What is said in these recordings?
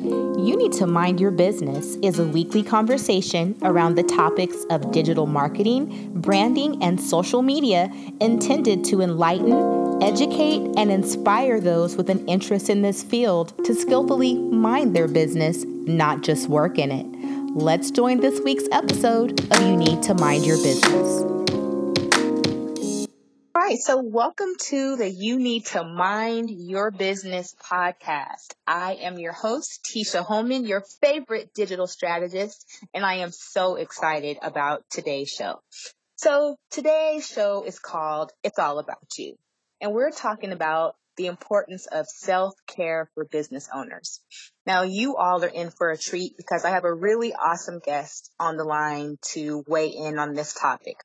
You Need to Mind Your Business is a weekly conversation around the topics of digital marketing, branding, and social media intended to enlighten, educate, and inspire those with an interest in this field to skillfully mind their business, not just work in it. Let's join this week's episode of You Need to Mind Your Business right. So welcome to the You Need to Mind Your Business podcast. I am your host, Tisha Holman, your favorite digital strategist, and I am so excited about today's show. So today's show is called It's All About You. And we're talking about the importance of self-care for business owners. Now you all are in for a treat because I have a really awesome guest on the line to weigh in on this topic.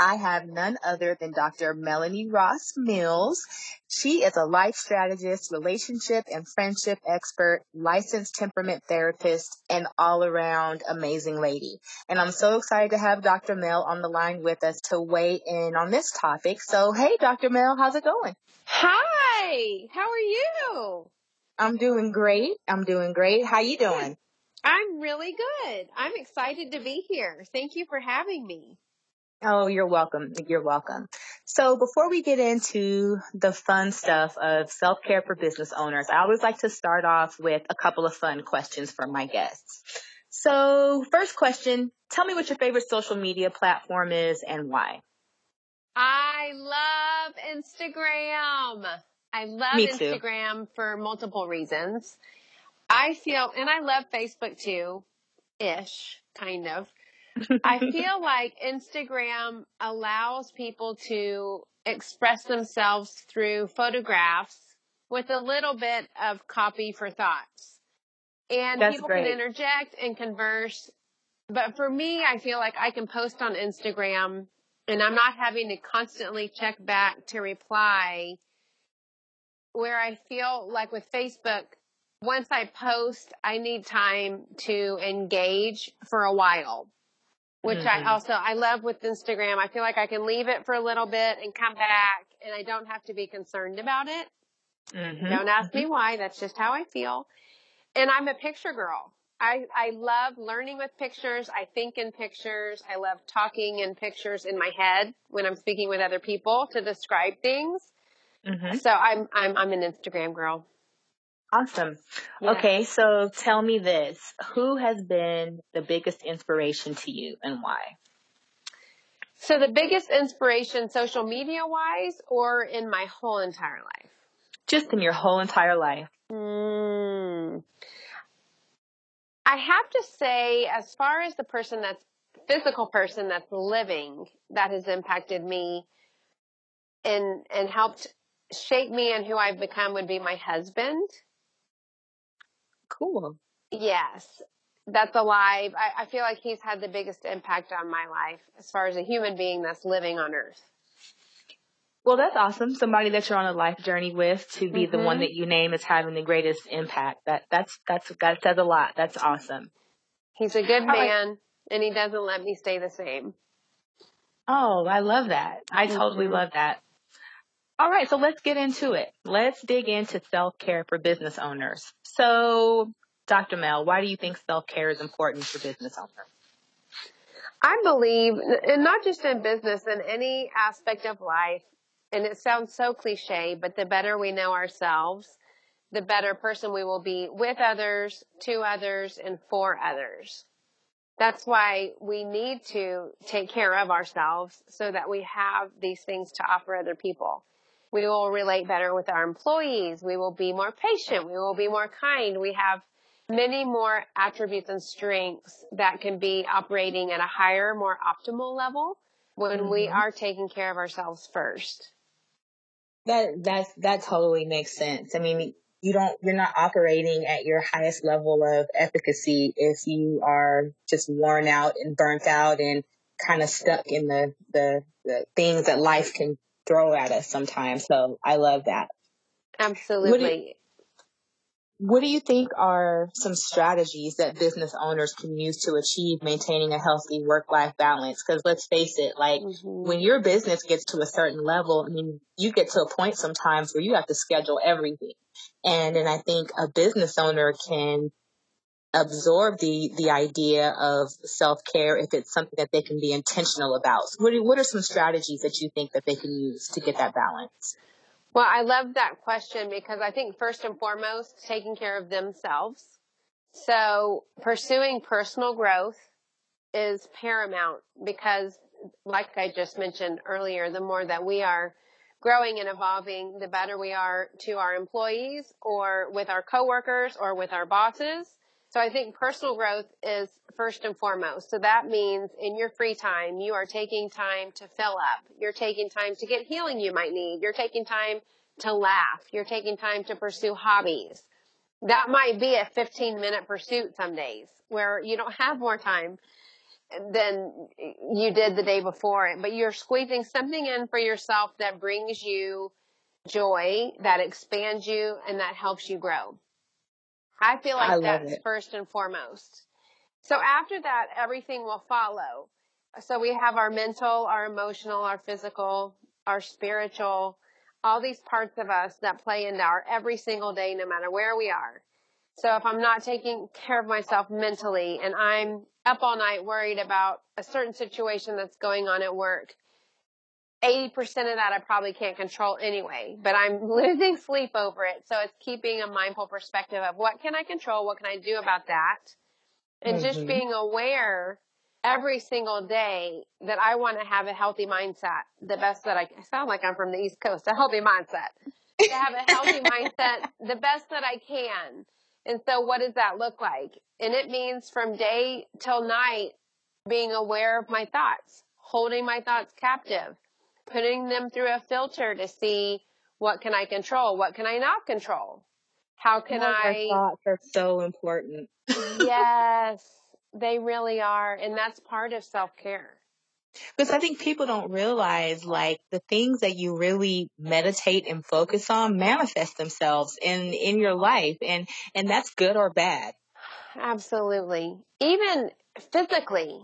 I have none other than Dr. Melanie Ross Mills. She is a life strategist, relationship and friendship expert, licensed temperament therapist, and all around amazing lady. And I'm so excited to have Dr. Mel on the line with us to weigh in on this topic. So, hey, Dr. Mel, how's it going? Hi, how are you? I'm doing great. I'm doing great. How you doing? I'm really good. I'm excited to be here. Thank you for having me. Oh, you're welcome. You're welcome. So before we get into the fun stuff of self-care for business owners, I always like to start off with a couple of fun questions for my guests. So first question, tell me what your favorite social media platform is and why. I love Instagram. I love Instagram for multiple reasons. I feel, and I love Facebook too, ish, kind of. I feel like Instagram allows people to express themselves through photographs with a little bit of copy for thoughts. And That's people great. can interject and converse. But for me, I feel like I can post on Instagram and I'm not having to constantly check back to reply. Where I feel like with Facebook, once I post, I need time to engage for a while which mm-hmm. I also I love with Instagram. I feel like I can leave it for a little bit and come back, and I don't have to be concerned about it. Mm-hmm. Don't ask me mm-hmm. why. That's just how I feel. And I'm a picture girl. I I love learning with pictures. I think in pictures. I love talking in pictures in my head when I'm speaking with other people to describe things. Mm-hmm. So I'm I'm I'm an Instagram girl. Awesome. Yeah. Okay, so tell me this. Who has been the biggest inspiration to you and why? So the biggest inspiration social media wise or in my whole entire life? Just in your whole entire life. Mm. I have to say, as far as the person that's physical person that's living that has impacted me and and helped shape me and who I've become would be my husband. Cool. Yes, that's alive. I, I feel like he's had the biggest impact on my life as far as a human being that's living on earth. Well, that's awesome. Somebody that you're on a life journey with to be mm-hmm. the one mm-hmm. that you name as having the greatest impact. That that's that's that says a lot. That's awesome. He's a good man, right. and he doesn't let me stay the same. Oh, I love that. I mm-hmm. totally love that. All right, so let's get into it. Let's dig into self care for business owners. So, Dr. Mel, why do you think self care is important for business owners? I believe, and not just in business, in any aspect of life, and it sounds so cliche, but the better we know ourselves, the better person we will be with others, to others, and for others. That's why we need to take care of ourselves so that we have these things to offer other people. We will relate better with our employees. We will be more patient. We will be more kind. We have many more attributes and strengths that can be operating at a higher, more optimal level when mm-hmm. we are taking care of ourselves first. That that that totally makes sense. I mean, you don't you're not operating at your highest level of efficacy if you are just worn out and burnt out and kind of stuck in the the, the things that life can throw at us sometimes. So I love that. Absolutely. what do you think are some strategies that business owners can use to achieve maintaining a healthy work life balance? Because let's face it, like mm-hmm. when your business gets to a certain level, I mean, you get to a point sometimes where you have to schedule everything. And and I think a business owner can absorb the the idea of self care if it's something that they can be intentional about. So what what are some strategies that you think that they can use to get that balance? Well, I love that question because I think first and foremost, taking care of themselves. So pursuing personal growth is paramount because like I just mentioned earlier, the more that we are growing and evolving, the better we are to our employees or with our coworkers or with our bosses. So I think personal growth is first and foremost. So that means in your free time, you are taking time to fill up. You're taking time to get healing you might need. You're taking time to laugh. You're taking time to pursue hobbies. That might be a 15 minute pursuit some days where you don't have more time than you did the day before, but you're squeezing something in for yourself that brings you joy, that expands you, and that helps you grow. I feel like I that's it. first and foremost. So after that, everything will follow. So we have our mental, our emotional, our physical, our spiritual, all these parts of us that play into our every single day, no matter where we are. So if I'm not taking care of myself mentally and I'm up all night worried about a certain situation that's going on at work, 80% of that I probably can't control anyway, but I'm losing sleep over it. So it's keeping a mindful perspective of what can I control? What can I do about that? And mm-hmm. just being aware every single day that I want to have a healthy mindset. The best that I, I sound like I'm from the East Coast, a healthy mindset. to have a healthy mindset, the best that I can. And so what does that look like? And it means from day till night being aware of my thoughts, holding my thoughts captive putting them through a filter to see what can I control, what can I not control. How can I? thoughts are so important. yes, they really are, and that's part of self care. Because I think people don't realize like the things that you really meditate and focus on manifest themselves in in your life and and that's good or bad. Absolutely. Even physically,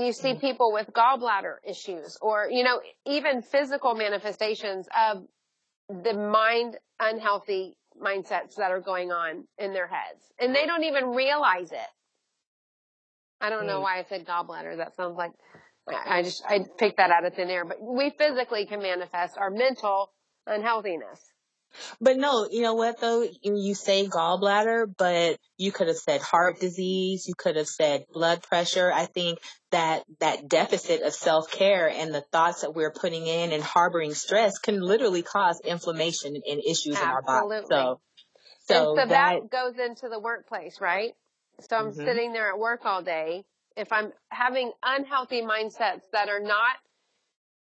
you see mm. people with gallbladder issues or, you know, even physical manifestations of the mind unhealthy mindsets that are going on in their heads. And they don't even realize it. I don't know mm. why I said gallbladder. That sounds like I just, I picked that out of thin air, but we physically can manifest our mental unhealthiness. But no, you know what though? You say gallbladder, but you could have said heart disease. You could have said blood pressure. I think that that deficit of self care and the thoughts that we're putting in and harboring stress can literally cause inflammation and issues Absolutely. in our body. So, so, so that, that, goes into the workplace, right? So I'm mm-hmm. sitting there at work all day. If I'm having unhealthy mindsets that are not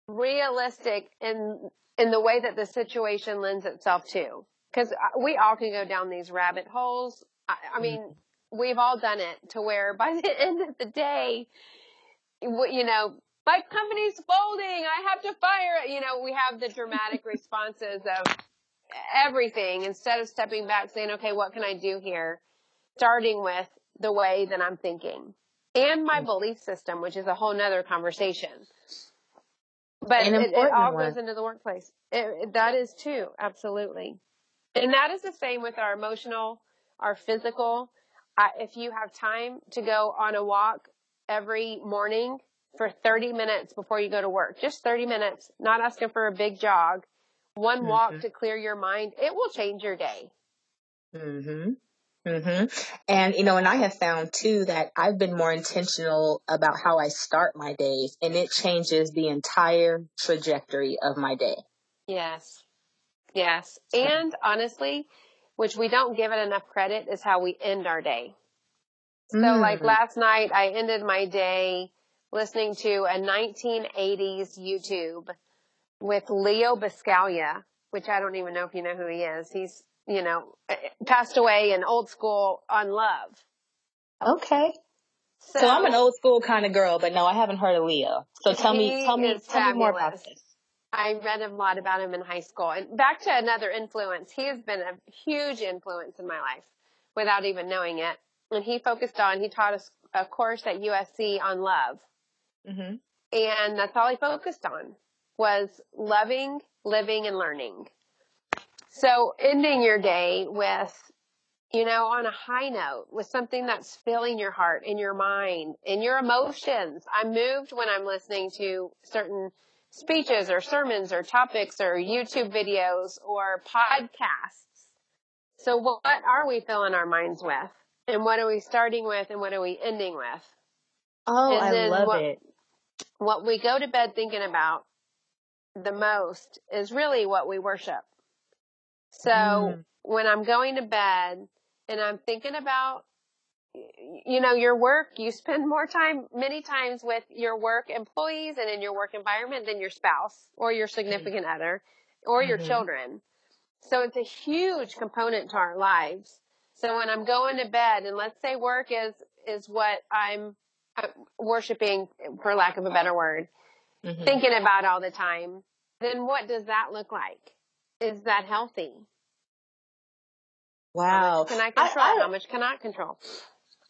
realistic in in the way that the situation lends itself to. Because uh, we all can go down these rabbit holes. I, I mean, mm-hmm. we've all done it to where by the end of the day, you know, my company's folding. I have to fire. You know, we have the dramatic responses of everything instead of stepping back saying, okay, what can I do here? Starting with the way that I'm thinking and my mm-hmm. belief system, which is a whole nother conversation. But it, it, all one. goes into the workplace. It, that is too, absolutely. And that is the same with our emotional, our physical. Uh, if you have time to go on a walk every morning for 30 minutes before you go to work, just 30 minutes, not asking for a big jog, one mm-hmm. walk to clear your mind, it will change your day. Mm-hmm. Mm-hmm. And, you know, and I have found too that I've been more intentional about how I start my days and it changes the entire trajectory of my day. Yes. Yes. And honestly, which we don't give it enough credit is how we end our day. So mm. like last night, I ended my day listening to a 1980s YouTube with Leo Buscaglia, which I don't even know if you know who he is. He's you know, passed away in old school on love. Okay. So, so, I'm an old school kind of girl, but no, I haven't heard of Leo. So tell me, tell me, tell me more about this. I read a lot about him in high school. And back to another influence. He has been a huge influence in my life. without even knowing it. And he focused on, he taught us a course at USC on love. Mm-hmm. And that's all he focused on was loving, living, and learning. So ending your day with, you know, on a high note with something that's filling your heart and your mind and your emotions. I'm moved when I'm listening to certain speeches or sermons or topics or YouTube videos or podcasts. So what are we filling our minds with? And what are we starting with and what are we ending with? Oh, I love what, it. What we go to bed thinking about the most is really what we worship. So mm. when I'm going to bed and I'm thinking about you know, your work, you spend more time, many times with your work employees and in your work environment than your spouse or your significant other or your mm-hmm. children. So it's a huge component to our lives. So when I'm going to bed and let's say work is, is what I'm uh, worshiping, for lack of a better word, mm-hmm. thinking about all the time, then what does that look like? Is that healthy? Wow. Can I control? I, I, How much can I control?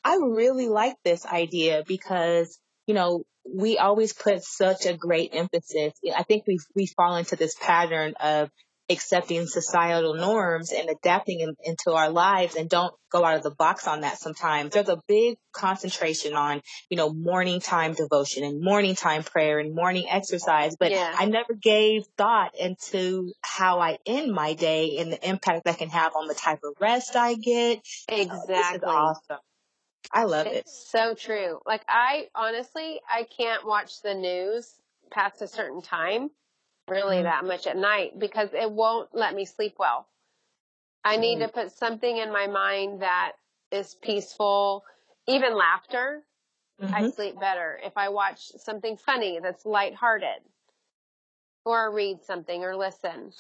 I really like this idea because, you know, we always put such a great emphasis. I think we we fall into this pattern of accepting societal norms and adapting in, into our lives and don't go out of the box on that sometimes. There's a big concentration on, you know, morning time devotion and morning time prayer and morning exercise, but yeah. I never gave thought into how I end my day and the impact that can have on the type of rest I get. Exactly. Awesome. I love it's it. so true. Like I honestly, I can't watch the news past a certain time, really mm-hmm. that much at night because it won't let me sleep well. I need mm-hmm. to put something in my mind that is peaceful, even laughter. Mm-hmm. I sleep better if I watch something funny that's lighthearted or read something or listen.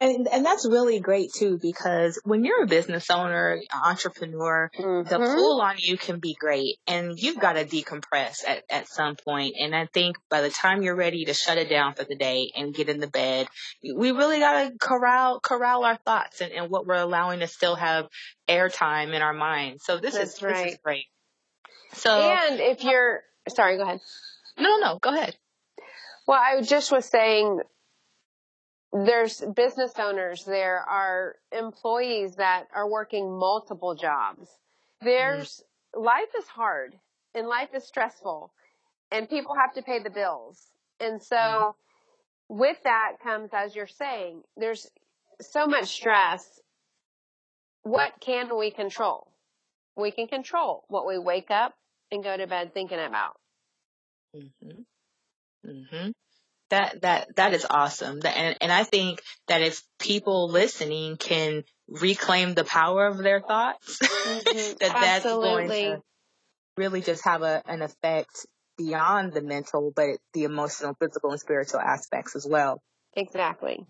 And and that's really great too because when you're a business owner, entrepreneur, mm-hmm. the pull on you can be great and you've got to decompress at, at some point. And I think by the time you're ready to shut it down for the day and get in the bed, we really got to corral corral our thoughts and, and what we're allowing to still have airtime in our minds. So this that's is right. this is great. So And if you're sorry, go ahead. No, no, go ahead. Well, I just was saying there's business owners, there are employees that are working multiple jobs. There's mm. life is hard and life is stressful and people have to pay the bills. And so mm. with that comes, as you're saying, there's so much stress. What can we control? We can control what we wake up and go to bed thinking about. Mhm. Mhm that that that is awesome. And and I think that if people listening can reclaim the power of their thoughts, mm-hmm. that that's going to really just have a an effect beyond the mental, but the emotional, physical, and spiritual aspects as well. Exactly.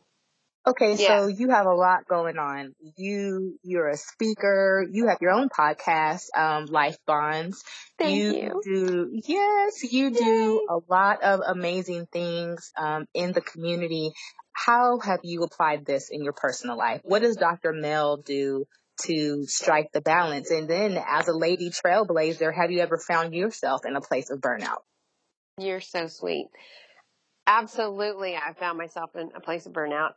Okay, yeah. so you have a lot going on. You you're a speaker. You have your own podcast, um, Life Bonds. Thank you, you. do yes, you Yay. do a lot of amazing things um, in the community. How have you applied this in your personal life? What does Dr. Mel do to strike the balance? And then, as a lady trailblazer, have you ever found yourself in a place of burnout? You're so sweet. Absolutely, I found myself in a place of burnout.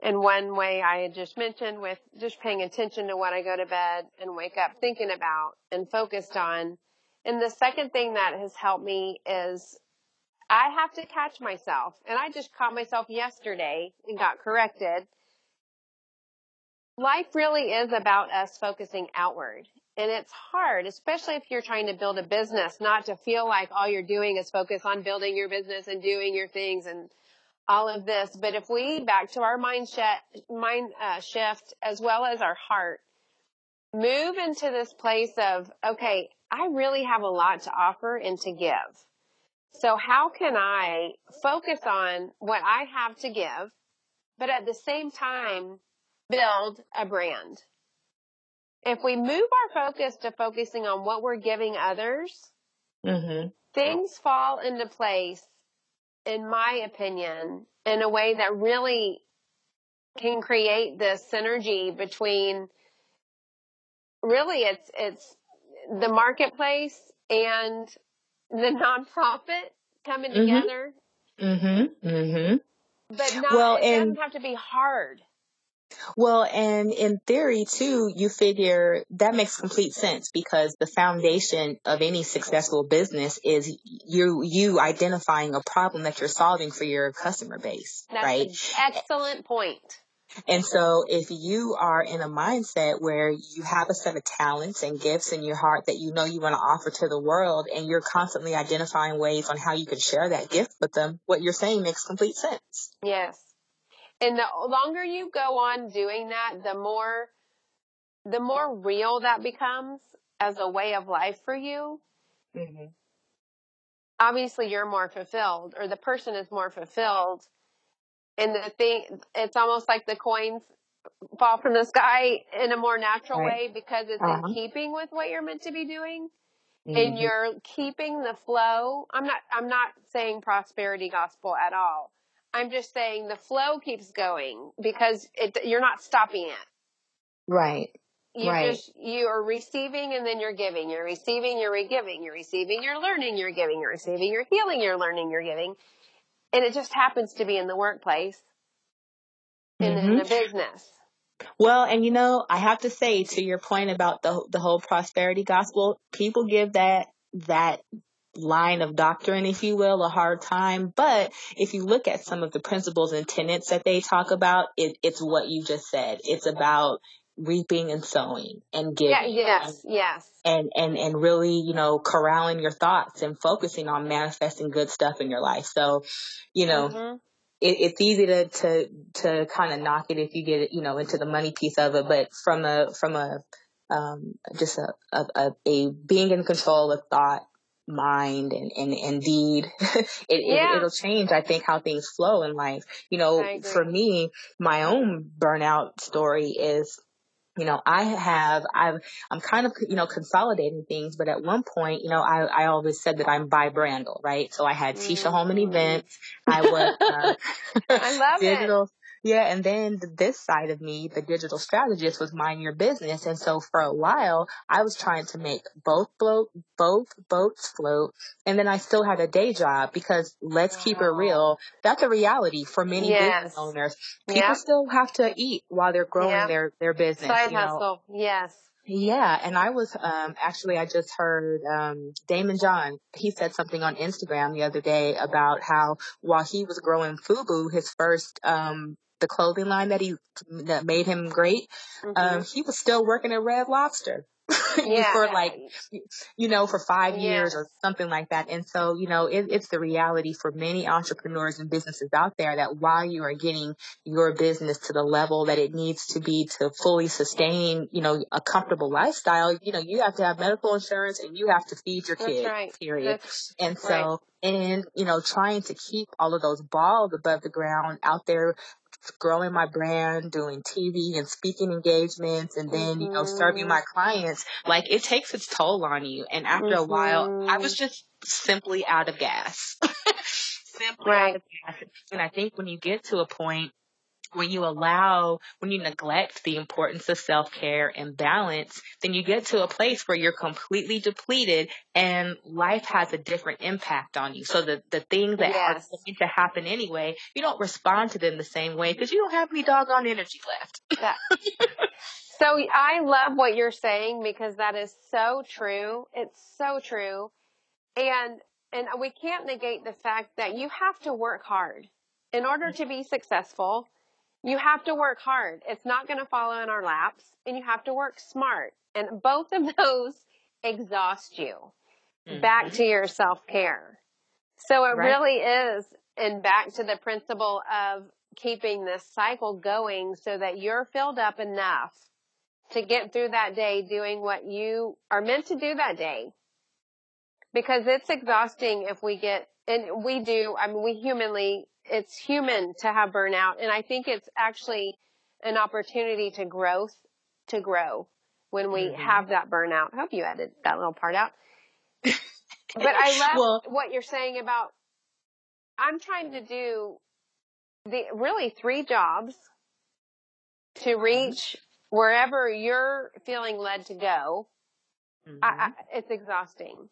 And one way I had just mentioned with just paying attention to what I go to bed and wake up thinking about and focused on. And the second thing that has helped me is I have to catch myself. And I just caught myself yesterday and got corrected. Life really is about us focusing outward. And it's hard, especially if you're trying to build a business, not to feel like all you're doing is focus on building your business and doing your things and all of this. But if we back to our mind, mind uh, shift as well as our heart, move into this place of, okay, I really have a lot to offer and to give. So how can I focus on what I have to give, but at the same time build a brand? If we move our focus to focusing on what we're giving others, mm-hmm. things fall into place in my opinion, in a way that really can create this synergy between really it's it's the marketplace and the nonprofit coming mm-hmm. together. Mm-hmm. Mm-hmm. But not, well, it and, doesn't have to be hard. Well, and in theory too, you figure that makes complete sense because the foundation of any successful business is you you identifying a problem that you're solving for your customer base, That's right? excellent point. And so if you are in a mindset where you have a set of talents and gifts in your heart that you know you want to offer to the world and you're constantly identifying ways on how you can share that gift with them, what you're saying makes complete sense. Yes. And the longer you go on doing that, the more, the more real that becomes as a way of life for you. Mm-hmm. Obviously you're more fulfilled or the person is more fulfilled and the thing, it's almost like the coins fall from the sky in a more natural right. way because it's uh-huh. in keeping with what you're meant to be doing. Mm-hmm. And you're keeping the flow. I'm not, I'm not saying prosperity gospel at all. I'm just saying the flow keeps going because it, you're not stopping it. Right. You right. just, you are receiving and then you're giving. You're receiving, you're giving. You're receiving, you're learning, you're giving. You're receiving, you're healing, you're learning, you're giving and it just happens to be in the workplace and mm-hmm. in the business. Well, and you know, I have to say to your point about the the whole prosperity gospel, people give that that line of doctrine, if you will, a hard time. But if you look at some of the principles and tenets that they talk about, it, it's what you just said. It's about reaping and sowing and giving. Yeah, yes, and, yes. And, and, and really, you know, corralling your thoughts and focusing on manifesting good stuff in your life. So, you know, mm-hmm. it, it's easy to, to, to kind of knock it if you get it, you know, into the money piece of it. But from a, from a, um, just a, a, a, a being in control of thought, mind and, and, and deed, it, yeah. it, will change, I think, how things flow in life. You know, for me, my own burnout story is you know, I have, I've, I'm kind of, you know, consolidating things, but at one point, you know, I, I always said that I'm by Brandle, right? So I had Tisha Holman mm. Events. I was, uh, I love digital, it. Yeah, and then this side of me, the digital strategist, was mind your business. And so for a while, I was trying to make both float, both boats float. And then I still had a day job because let's keep it real. That's a reality for many yes. business owners. People yep. still have to eat while they're growing yep. their, their business. Side you know? hustle. Yes. Yeah, and I was um actually I just heard um Daymond John. He said something on Instagram the other day about how while he was growing FUBU, his first um the clothing line that he that made him great, mm-hmm. um, he was still working at Red Lobster. yeah. for like, you know, for five yeah. years or something like that. And so, you know, it, it's the reality for many entrepreneurs and businesses out there that while you are getting your business to the level that it needs to be to fully sustain, you know, a comfortable lifestyle, you know, you have to have medical insurance and you have to feed your kids, right. period. That's and so, right. and, you know, trying to keep all of those balls above the ground out there growing my brand, doing TV and speaking engagements, and then, mm-hmm. you know, serving my mm-hmm. clients, like it takes its toll on you. And after mm-hmm. a while, I was mm-hmm. just simply out of gas. simply right. out of gas. And I think when you get to a point when you allow, when you neglect the importance of self-care and balance, then you get to a place where you're completely depleted and life has a different impact on you. So the, the things that yes. are going to happen anyway, you don't respond to them the same way because you don't have any doggone energy left. So I love what you're saying because that is so true. It's so true. And, and we can't negate the fact that you have to work hard in order to be successful you have to work hard. It's not going to follow in our laps and you have to work smart. And both of those exhaust you mm-hmm. back to your self care. So it right. really is, and back to the principle of keeping this cycle going so that you're filled up enough to get through that day doing what you are meant to do that day. Because it's exhausting if we get, and we do, I mean, we humanly it's human to have burnout. And I think it's actually an opportunity to growth, to grow when we mm-hmm. have that burnout. I hope you added that little part out. but I love well, what you're saying about I'm trying to do the really three jobs to mm-hmm. reach wherever you're feeling led to go, mm-hmm. I, I, it's exhausting.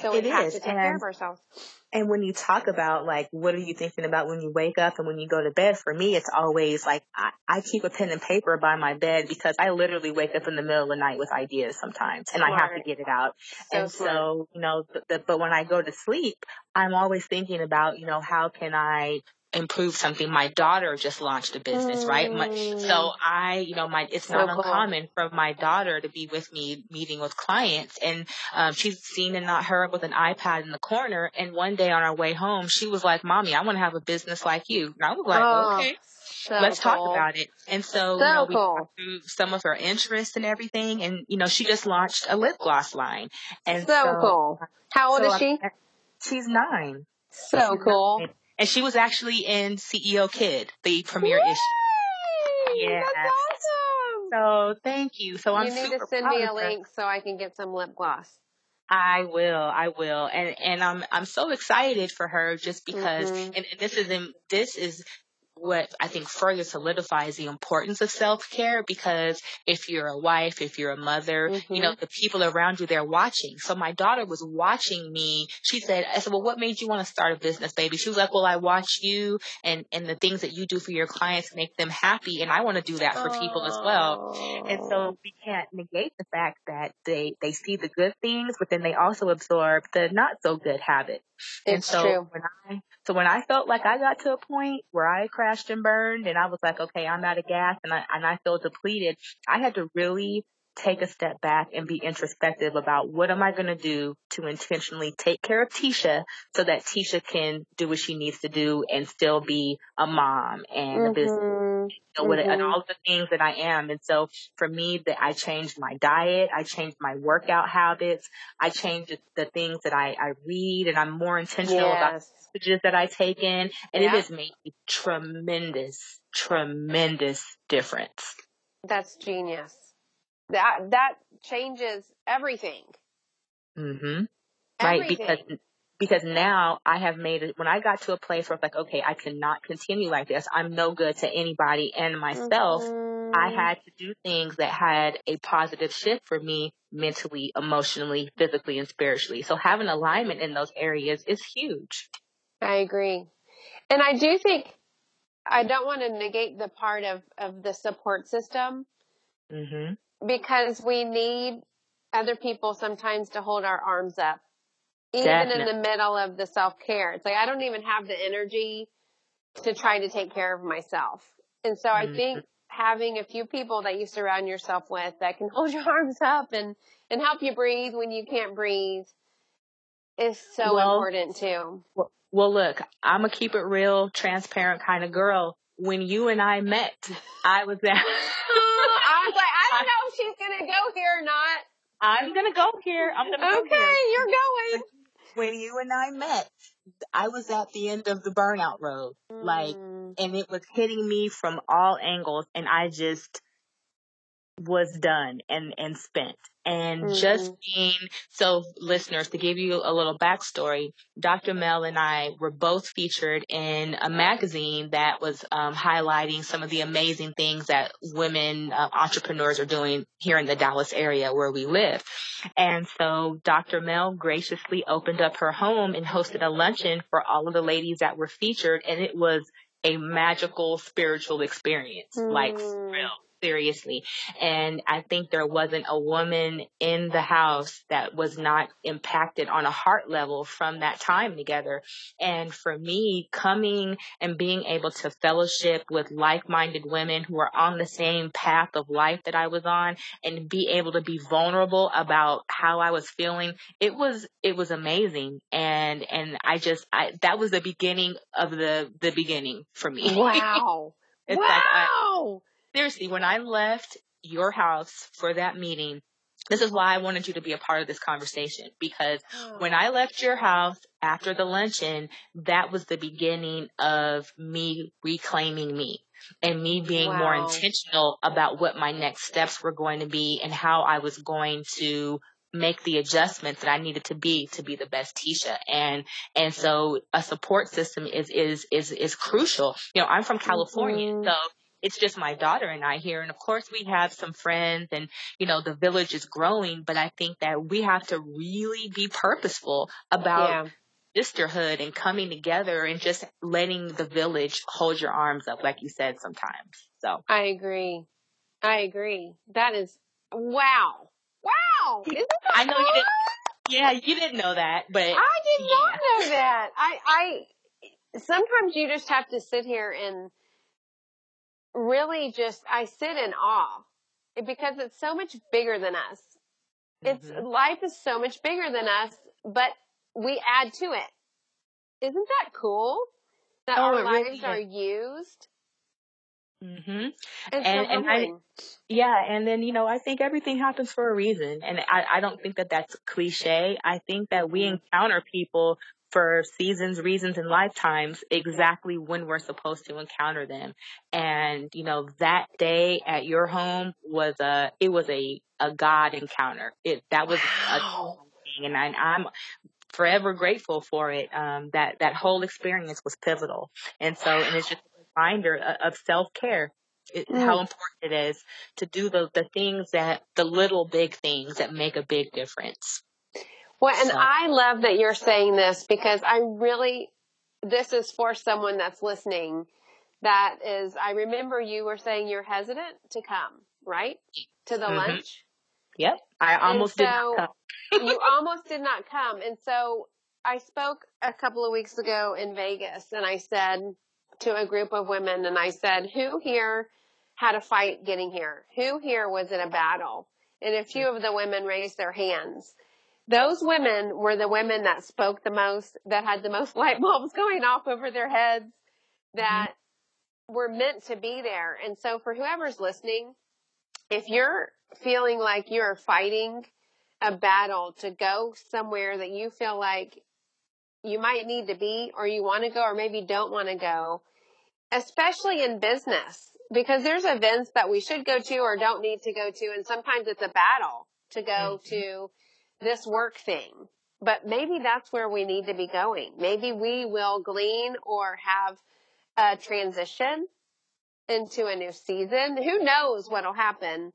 So we it have is. to take and, care of ourselves. And when you talk about like, what are you thinking about when you wake up and when you go to bed? For me, it's always like, I, I keep a pen and paper by my bed because I literally wake up in the middle of the night with ideas sometimes and smart. I have to get it out. So and smart. so, you know, the, the, but when I go to sleep, I'm always thinking about, you know, how can I improve something. My daughter just launched a business, mm. right? My, so mm. I, you know, my, it's so not cool. uncommon for my daughter to be with me meeting with clients and, um, she's seen and not heard with an iPad in the corner. And one day on our way home, she was like, mommy, I want to have a business like you. And I was like, oh. okay. So Let's cool. talk about it. And so, so you know, we cool. talked through some of her interests and everything. And, you know, she just launched a lip gloss line. And so, so cool. How old so is she? I, she's nine. So she's cool. Nine. And she was actually in CEO Kid, the premiere Yay! issue. Yeah. That's awesome. So thank you. So I'm You need to send me a link so I can get some lip gloss. I will, I will, and and I'm I'm so excited for her just because, mm-hmm. and, and this is in, this is what I think further solidifies the importance of self care because if you're a wife, if you're a mother, mm-hmm. you know, mm-hmm. the people around you, they're watching. So my daughter was watching me. She said, I said, well, what made you want to start a business, baby? She was like, well, I watch you and, and the things that you do for your clients make them happy. And I want to do that for people as well. And so we can't negate the fact that they, they see the good things, but then they also absorb the not so good habits. It's and so true. when I so when I felt like I got to a point where I crashed and burned and I was like, okay, I'm out of gas and I and I feel depleted, I had to really take a step back and be introspective about what am I going to do to intentionally take care of Tisha so that Tisha can do what she needs to do and still be a mom and mm-hmm. a business, you know, mm-hmm. and all the things that I am. And so for me, that I changed my diet, I changed my workout habits, I changed the things that I, I read, and I'm more intentional yes. about the messages that I take in, and yeah. it has made a tremendous, tremendous difference. That's genius that that changes everything. Mhm. Right, because because now I have made it when I got to a place where it's like, okay, I cannot continue like this. I'm no good to anybody and myself. Mm-hmm. I had to do things that had a positive shift for me mentally, emotionally, physically, and spiritually. So having alignment in those areas is huge. I agree. And I do think I don't want to negate the part of, of the support system. Mm-hmm because we need other people sometimes to hold our arms up, even Definitely. in the middle of the self care. It's like I don't even have the energy to try to take care of myself. And so mm-hmm. I think having a few people that you surround yourself with that can hold your arms up and, and help you breathe when you can't breathe is so well, important too. Well, well, look, I'm a keep it real, transparent kind of girl. When you and I met, I was at. I was like, I don't know if she's gonna go here or not. I'm gonna go here. I'm gonna be here. okay, go you're going. When you and I met, I was at the end of the burnout road. Mm. Like, and it was hitting me from all angles and I just was done and, and spent. And mm-hmm. just being, so listeners, to give you a little backstory, Dr. Mel and I were both featured in a magazine that was um, highlighting some of the amazing things that women uh, entrepreneurs are doing here in the Dallas area where we live. And so Dr. Mel graciously opened up her home and hosted a luncheon for all of the ladies that were featured. And it was a magical spiritual experience, mm. like real seriously. And I think there wasn't a woman in the house that was not impacted on a heart level from that time together. And for me, coming and being able to fellowship with like-minded women who are on the same path of life that I was on and be able to be vulnerable about how I was feeling, it was, it was amazing. And, and I just, I, that was the beginning of the, the beginning for me. Wow. wow. Like I, seriously, when I left your house for that meeting, this is why I wanted you to be a part of this conversation because when I left your house after the luncheon, that was the beginning of me reclaiming me and me being wow. more intentional about what my next steps were going to be and how I was going to make the adjustments that I needed to be to be the best Tisha. And, and so a support system is, is, is, is crucial. You know, I'm from California, mm-hmm. so it's just my daughter and I here. And of course we have some friends and, you know, the village is growing, but I think that we have to really be purposeful about yeah sisterhood and coming together and just letting the village hold your arms up, like you said sometimes. So I agree. I agree. That is wow. Wow. Isn't that I know you didn't yeah, you didn't know that, but I did yeah. not know that. I I sometimes you just have to sit here and really just I sit in awe because it's so much bigger than us. It's mm-hmm. life is so much bigger than us, but we add to it. Isn't that cool? That oh, our lives really are used. Mhm. And, and, and I, yeah, and then you know, I think everything happens for a reason, and I, I don't think that that's cliche. I think that we mm-hmm. encounter people for seasons, reasons, and lifetimes exactly when we're supposed to encounter them. And you know, that day at your home was a it was a a God encounter. It that was wow. a and I, I'm forever grateful for it. Um, that that whole experience was pivotal, and so and it's just a reminder of self care. mm. How important it is to do the the things that the little big things that make a big difference. Well, and so. I love that you're saying this because I really this is for someone that's listening. That is, I remember you were saying you're hesitant to come, right, to the mm-hmm. lunch. Yep, I almost so, did not come you almost did not come. And so I spoke a couple of weeks ago in Vegas and I said to a group of women and I said, who here had a fight getting here? Who here was in a battle? And a few of the women raised their hands. Those women were the women that spoke the most, that had the most light bulbs going off over their heads, that mm-hmm. were meant to be there. And so for whoever's listening, if you're feeling like you're fighting a battle to go somewhere that you feel like you might need to be or you want to go or maybe don't want to go, especially in business, because there's events that we should go to or don't need to go to. And sometimes it's a battle to go mm-hmm. to this work thing. But maybe that's where we need to be going. Maybe we will glean or have a transition into a new season. Who knows what'll happen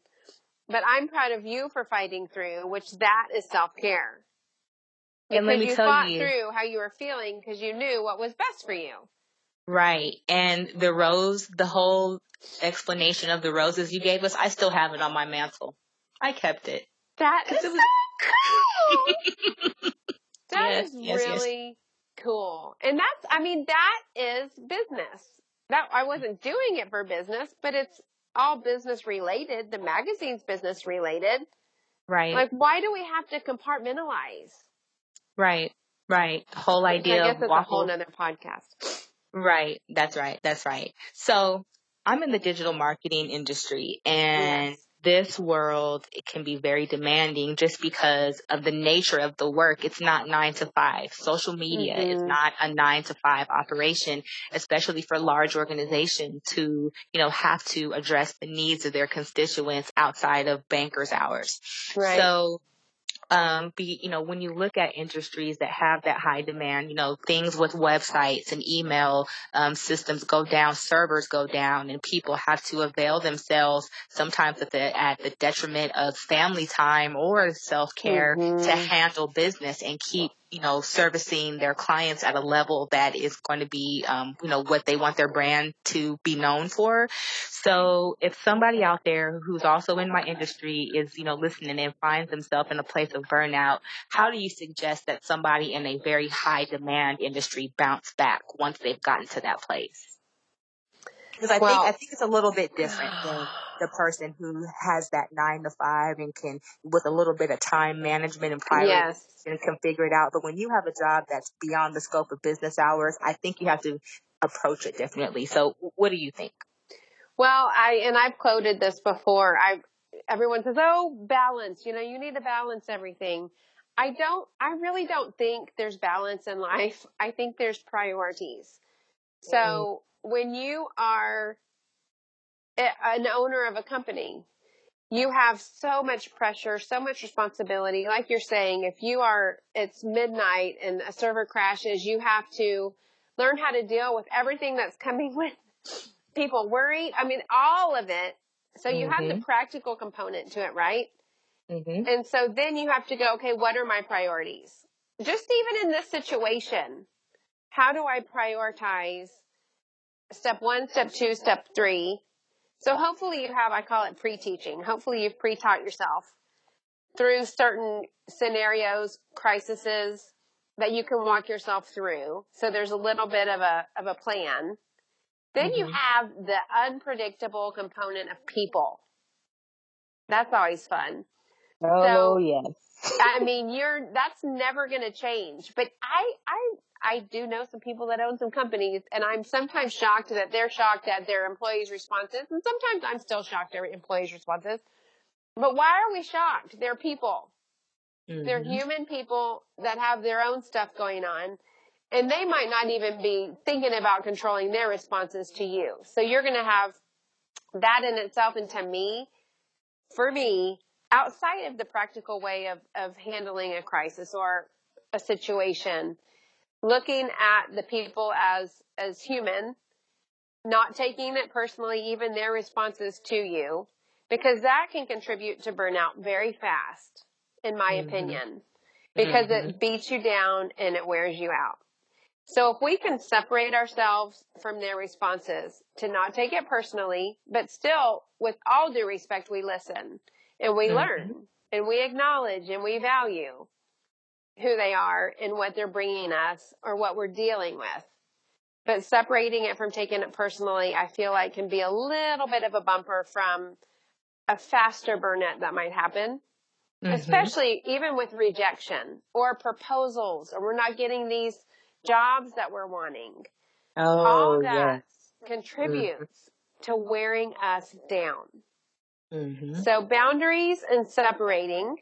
but I'm proud of you for fighting through, which that is self care. And let me you tell fought you, through how you were feeling because you knew what was best for you. Right. And the rose, the whole explanation of the roses you gave us, I still have it on my mantle. I kept it. That is so cool. That yes, is yes, really yes. cool. And that's, I mean, that is business. That I wasn't doing it for business, but it's all business related. The magazine's business related. Right. Like, why do we have to compartmentalize? Right. Right. The whole idea I guess it's a whole other podcast. Right. That's right. That's right. So I'm in the digital marketing industry and yes this world it can be very demanding just because of the nature of the work. It's not nine to five. Social media mm-hmm. is not a nine to five operation, especially for large organizations to, you know, have to address the needs of their constituents outside of bankers hours. Right. So um, be, you know, when you look at industries that have that high demand, you know, things with websites and email um, systems go down, servers go down, and people have to avail themselves sometimes at the at the detriment of family time or self care mm-hmm. to handle business and keep you know, servicing their clients at a level that is going to be, um, you know, what they want their brand to be known for. So if somebody out there who's also in my industry is, you know, listening and finds themselves in a place of burnout, how do you suggest that somebody in a very high demand industry bounce back once they've gotten to that place? Because I well, think I think it's a little bit different than the person who has that nine to five and can, with a little bit of time management and prioritization, yes. can figure it out. But when you have a job that's beyond the scope of business hours, I think you have to approach it differently. So, what do you think? Well, I and I've quoted this before. I everyone says, "Oh, balance." You know, you need to balance everything. I don't. I really don't think there's balance in life. I think there's priorities. So mm-hmm. When you are an owner of a company, you have so much pressure, so much responsibility. Like you're saying, if you are, it's midnight and a server crashes, you have to learn how to deal with everything that's coming with, people worried. I mean, all of it. So you mm-hmm. have the mm-hmm. practical component to it, right? Mm-hmm. And so then you have to go, okay, what are my priorities? Just even in this situation, how do I prioritize step one, step two, step three? So hopefully you have, I call it pre-teaching. Hopefully you've pre-taught yourself through certain scenarios, crises that you can walk yourself through. So there's a little bit of a, of a plan. Then mm-hmm. you have the unpredictable component of people. That's always fun. Oh so, yes. I mean, you're that's never going to change. But I I I do know some people that own some companies, and I'm sometimes shocked that they're shocked at their employees' responses, and sometimes I'm still shocked at employees' responses. But why are we shocked? They're people. Mm-hmm. They're human people that have their own stuff going on. And they might not even be thinking about controlling their responses to you. So you're going to have that in itself. And to me, for me, outside of the practical way of, of handling a crisis or a situation, looking at the people as, as human, not taking it personally, even their responses to you, because that can contribute to burnout very fast, in my mm-hmm. opinion, because mm-hmm. it beats you down and it wears you out. So if we can separate ourselves from their responses to not take it personally, but still with all due respect, we listen and we mm-hmm. learn and we acknowledge and we value who they are and what they're bringing us or what we're dealing with. But separating it from taking it personally, I feel like can be a little bit of a bumper from a faster burnout that might happen. Mm-hmm. Especially even with rejection or proposals or we're not getting these jobs that we're wanting. Oh, All that yes. contributes mm-hmm. to wearing us down. Mm-hmm. So boundaries and separating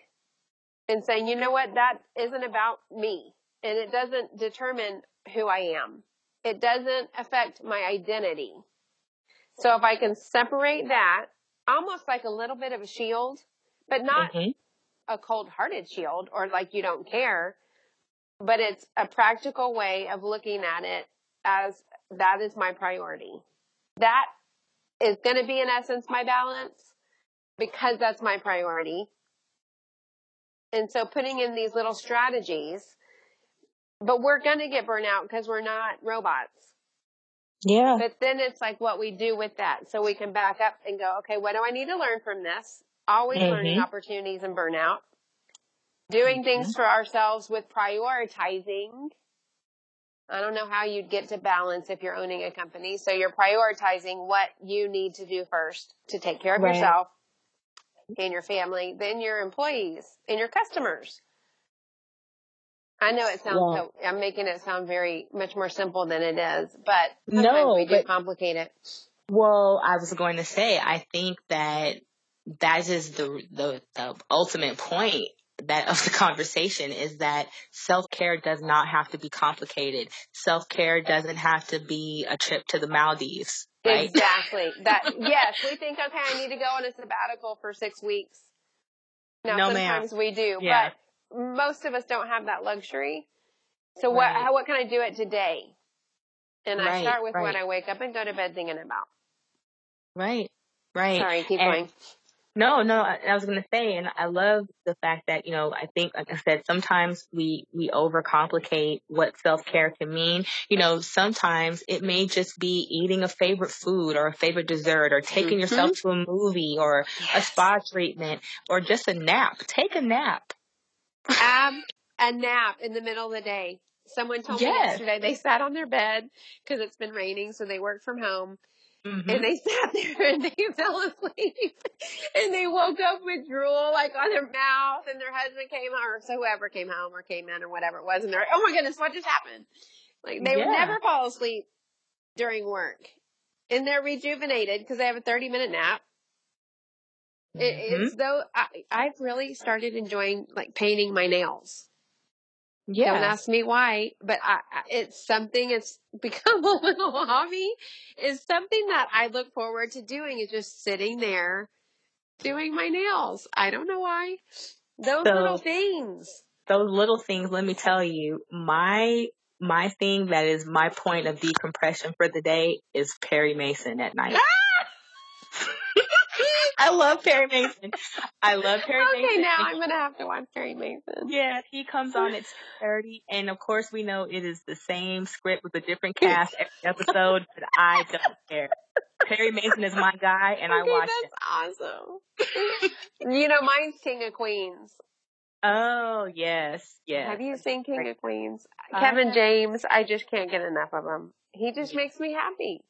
and saying, you know what, that isn't about me and it doesn't determine who I am. It doesn't affect my identity. So if I can separate that, almost like a little bit of a shield, but not mm-hmm. a cold hearted shield or like you don't care, but it's a practical way of looking at it as that is my priority. That is going to be in essence my balance because that's my priority. And so putting in these little strategies, but we're going to get burnout because we're not robots. Yeah. But then it's like what we do with that. So we can back up and go, okay, what do I need to learn from this? Always mm-hmm. learning opportunities and burnout doing things for ourselves with prioritizing. I don't know how you'd get to balance if you're owning a company. So you're prioritizing what you need to do first to take care of right. yourself and your family, then your employees and your customers. I know it sounds yeah. so, I'm making it sound very much more simple than it is, but no, we do complicate it. Well, I was going to say, I think that that is the, the, the ultimate point that of the conversation is that self-care does not have to be complicated. Self-care doesn't have to be a trip to the Maldives. Right? Exactly. That yes, we think okay, I need to go on a sabbatical for 6 weeks. Now no, sometimes ma'am. we do, yeah. but most of us don't have that luxury. So right. what how, what can I do it today? And right, I start with right. when I wake up and go to bed thinking about. Right. Right. Sorry, keep and, going. No, no, I, I was going to say, and I love the fact that, you know, I think, like I said, sometimes we, we overcomplicate what self-care can mean. You know, sometimes it may just be eating a favorite food or a favorite dessert or taking mm-hmm. yourself to a movie or yes. a spa treatment or just a nap. Take a nap. Ab, a nap in the middle of the day. Someone told yes. me yesterday they sat on their bed because it's been raining, so they work from home Mm-hmm. And they sat there and they fell asleep. and they woke up with drool like on their mouth and their husband came home or so whoever came home or came in or whatever it was and they're like, Oh my goodness, what just happened? Like they yeah. would never fall asleep during work. And they're rejuvenated because they have a 30 minute nap. Mm-hmm. It, it's though I, I've really started enjoying like painting my nails. Yeah. Don't ask me why, but I, it's something it's become a little hobby. Is something that I look forward to doing is just sitting there doing my nails. I don't know why. Those so, little things. Those little things, let me tell you, my my thing that is my point of decompression for the day is Perry Mason at night. I love Perry Mason. I love Perry okay, Mason. Okay, now I'm gonna have to watch Perry Mason. Yeah, he comes on at thirty, and of course we know it is the same script with a different cast every episode, but I don't care. Perry Mason is my guy, and okay, I watch that's it. awesome. you know, mine's King of Queens. Oh yes, yes. Have you seen King of Queens? Kevin James, I just can't get enough of him. He just makes me happy.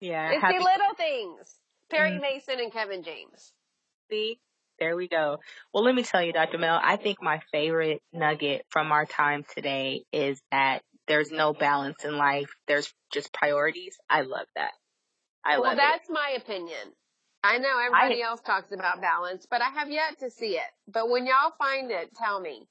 Yeah, it's happy. the little things. Perry mm. Mason and Kevin James. See, there we go. Well, let me tell you, Dr. Mel, I think my favorite nugget from our time today is that there's no balance in life. There's just priorities. I love that. I love that well, love that's it. my opinion. I know everybody I, else talks about balance, but I have yet to see it. But when y'all find it, tell me.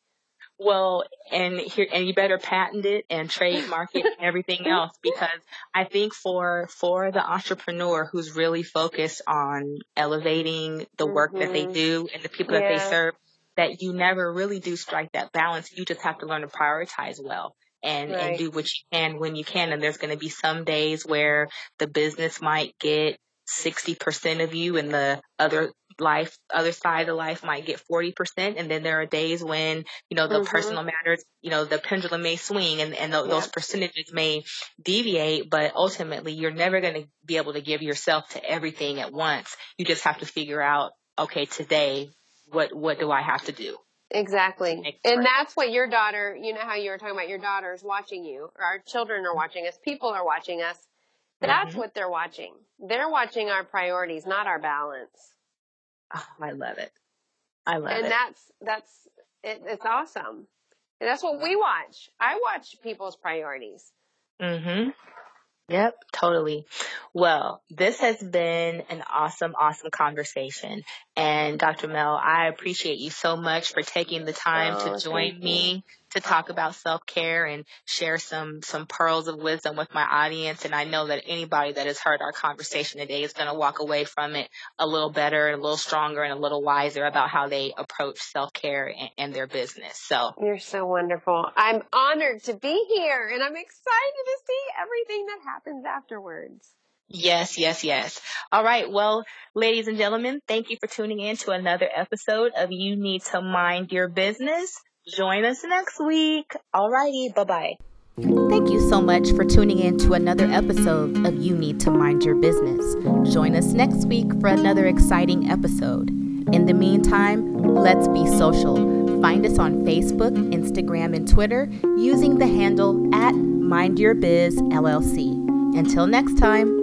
Well, and here, and you better patent it and trademark it and everything else because I think for, for the entrepreneur who's really focused on elevating the work mm-hmm. that they mm-hmm. do and the people yeah. that they serve, that you never really do strike that balance. You just have to learn to prioritize well and, right. and do what you can when you can. And there's going to be some days where the business might get 60% of you and the other life, other side of life might get 40%. And then there are days when, you know, the mm-hmm. personal matters, you know, the pendulum may swing and, and th- yeah. those percentages may deviate, but ultimately you're never going to be able to give yourself to everything at once. You just have to figure out, okay, today, what, what do I have to do? Exactly. And that's what your daughter, you know how you were talking about your daughters watching you, or our children are watching us, people are watching us. That's mm-hmm. what they're watching. They're watching our priorities, not our balance. Oh, I love it. I love and it. And that's, that's, it, it's awesome. And that's what we watch. I watch people's priorities. Mhm. Yep, totally. Well, this has been an awesome, awesome conversation. And Dr. Mel, I appreciate you so much for taking the time oh, to join me to talk about self-care and share some, some pearls of wisdom with my audience. And I know that anybody that has heard our conversation today is going to walk away from it a little better, and a little stronger and a little wiser about how they approach self-care and, and their business. So you're so wonderful. I'm honored to be here and I'm excited to see everything that happens afterwards. Yes, yes, yes. All right. Well, ladies and gentlemen, thank you for tuning in to another episode of You Need to Mind Your Business. Join us next week. All righty. Bye bye. Thank you so much for tuning in to another episode of You Need to Mind Your Business. Join us next week for another exciting episode. In the meantime, let's be social. Find us on Facebook, Instagram, and Twitter using the handle at Mind Your Biz LLC. Until next time.